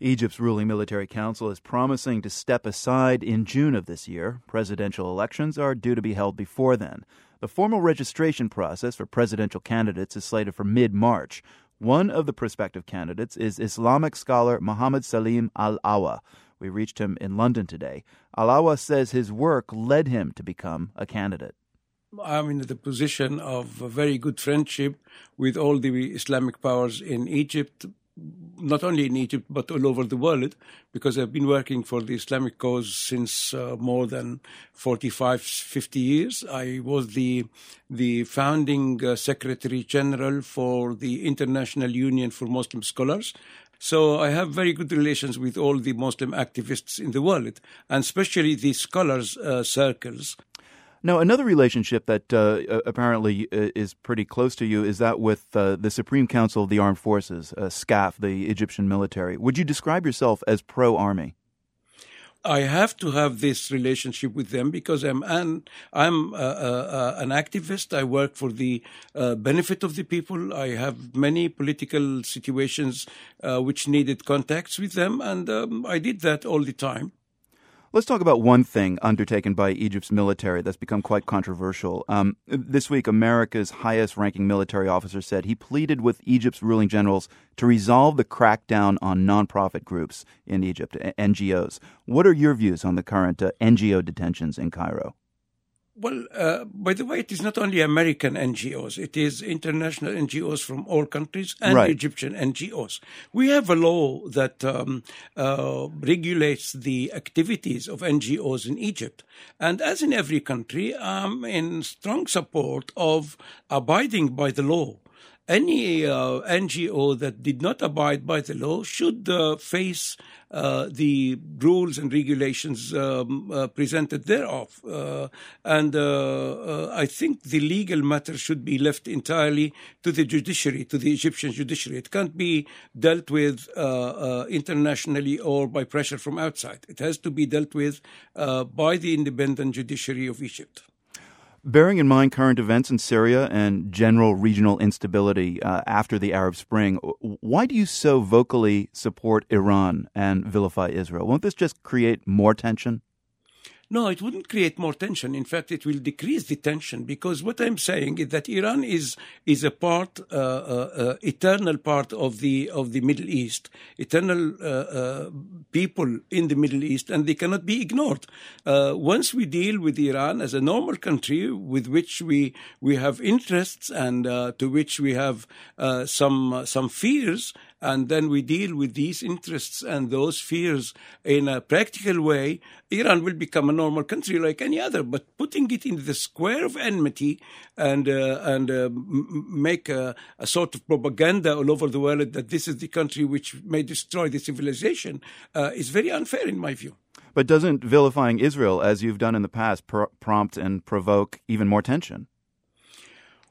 Egypt's ruling military council is promising to step aside in June of this year. Presidential elections are due to be held before then. The formal registration process for presidential candidates is slated for mid March. One of the prospective candidates is Islamic scholar Mohammed Salim Al Awa. We reached him in London today. Al Awa says his work led him to become a candidate. I'm in the position of a very good friendship with all the Islamic powers in Egypt, not only in Egypt but all over the world, because I've been working for the Islamic cause since uh, more than 45, 50 years. I was the the founding uh, Secretary General for the International Union for Muslim Scholars. So I have very good relations with all the Muslim activists in the world, and especially the scholars uh, circles. Now, another relationship that uh, apparently uh, is pretty close to you is that with uh, the Supreme Council of the Armed Forces, uh, SCAF, the Egyptian military. Would you describe yourself as pro army? I have to have this relationship with them because I'm an I'm uh, uh, an activist. I work for the benefit of the people. I have many political situations which needed contacts with them, and um, I did that all the time. Let's talk about one thing undertaken by Egypt's military that's become quite controversial. Um, this week, America's highest ranking military officer said he pleaded with Egypt's ruling generals to resolve the crackdown on nonprofit groups in Egypt, NGOs. What are your views on the current uh, NGO detentions in Cairo? Well, uh, by the way, it is not only American NGOs, it is international NGOs from all countries and right. Egyptian NGOs. We have a law that um, uh, regulates the activities of NGOs in Egypt. And as in every country, I'm in strong support of abiding by the law any uh, NGO that did not abide by the law should uh, face uh, the rules and regulations um, uh, presented thereof. Uh, and uh, I think the legal matter should be left entirely to the judiciary, to the Egyptian judiciary. It can't be dealt with internationally or by pressure from outside. It has to be dealt with by the independent judiciary of Egypt. Bearing in mind current events in Syria and general regional instability uh, after the Arab Spring, why do you so vocally support Iran and vilify Israel? Won't this just create more tension? No, it wouldn't create more tension. In fact, it will decrease the tension because what I'm saying is that Iran is is a part, uh, uh, uh, eternal part of the of the Middle East, eternal uh, uh, people in the Middle East, and they cannot be ignored. Uh, once we deal with Iran as a normal country with which we we have interests and to which we have some some fears, and then we deal with these interests and those fears in a practical way, Iran will become a normal country like any other. But putting it in the square of enmity and uh, and uh, make a, a, sort of propaganda all over the world that this is the country which may destroy the civilization uh, is very unfair in my view. But doesn't vilifying Israel, as you've done in the past, pr- prompt and provoke even more tension?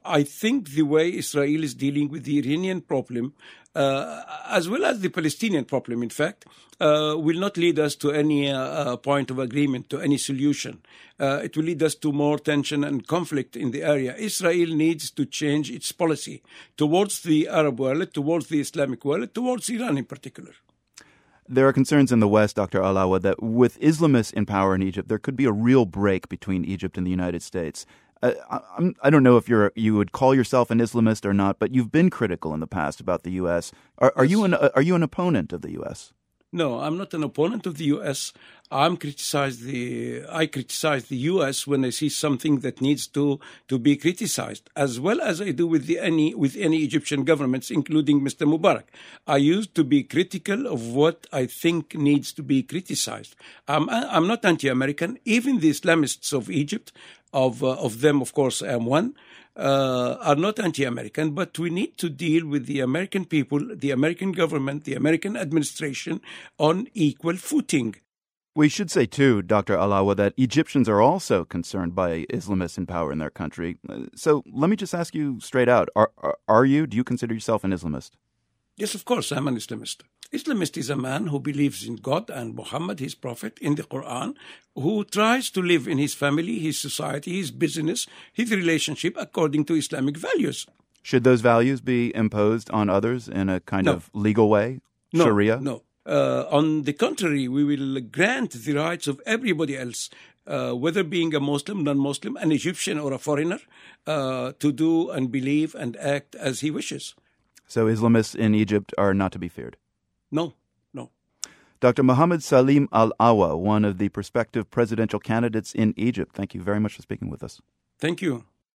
I think the way Israel is dealing with the Iranian problem, uh, as well as the Palestinian problem, in fact, uh, will not lead us to any uh, uh point of agreement, to any solution. Uh, it will lead us to more tension and conflict in the area. Israel needs to change its policy towards the Arab world, towards the Islamic world, towards Iran in particular. There are concerns in the West, Dr. Al Awa, that with Islamists in power in Egypt, there could be a real break between Egypt and the United States. Uh, I, I, don't know if you're you would call yourself an Islamist or not, but you've been critical in the past about the U.S. Are, are you an uh, are you an opponent of the U.S.? No, I'm not an opponent of the U.S. I'm criticize the I criticize the U.S. when I see something that needs to to be criticized, as well as I do with the any with any Egyptian governments, including Mr. Mubarak. I used to be critical of what I think needs to be criticized. I'm I'm not anti-American. Even the Islamists of Egypt of uh, of them, of course, I am one. Uh, are not anti-American, but we need to deal with the American people, the American government, the American administration on equal footing. We should say, too, Dr. Al Awa, that Egyptians are also concerned by Islamists in power in their country. Uh, so let me just ask you straight out are, are, are you, do you consider yourself an Islamist? Yes, of course, I'm an Islamist. Islamist is a man who believes in God and Muhammad, his prophet, in the Quran, who tries to live in his family, his society, his business, his relationship according to Islamic values. Should those values be imposed on others in a kind no. of legal way? No, Sharia? No, Uh, on the contrary, we will grant the rights of everybody else, uh, whether being a Muslim, non Muslim, an Egyptian, or a foreigner, uh, to do and believe and act as he wishes. So Islamists in Egypt are not to be feared? No, no. Dr. Mohammed Salim Al Awa, one of the prospective presidential candidates in Egypt, thank you very much for speaking with us. Thank you.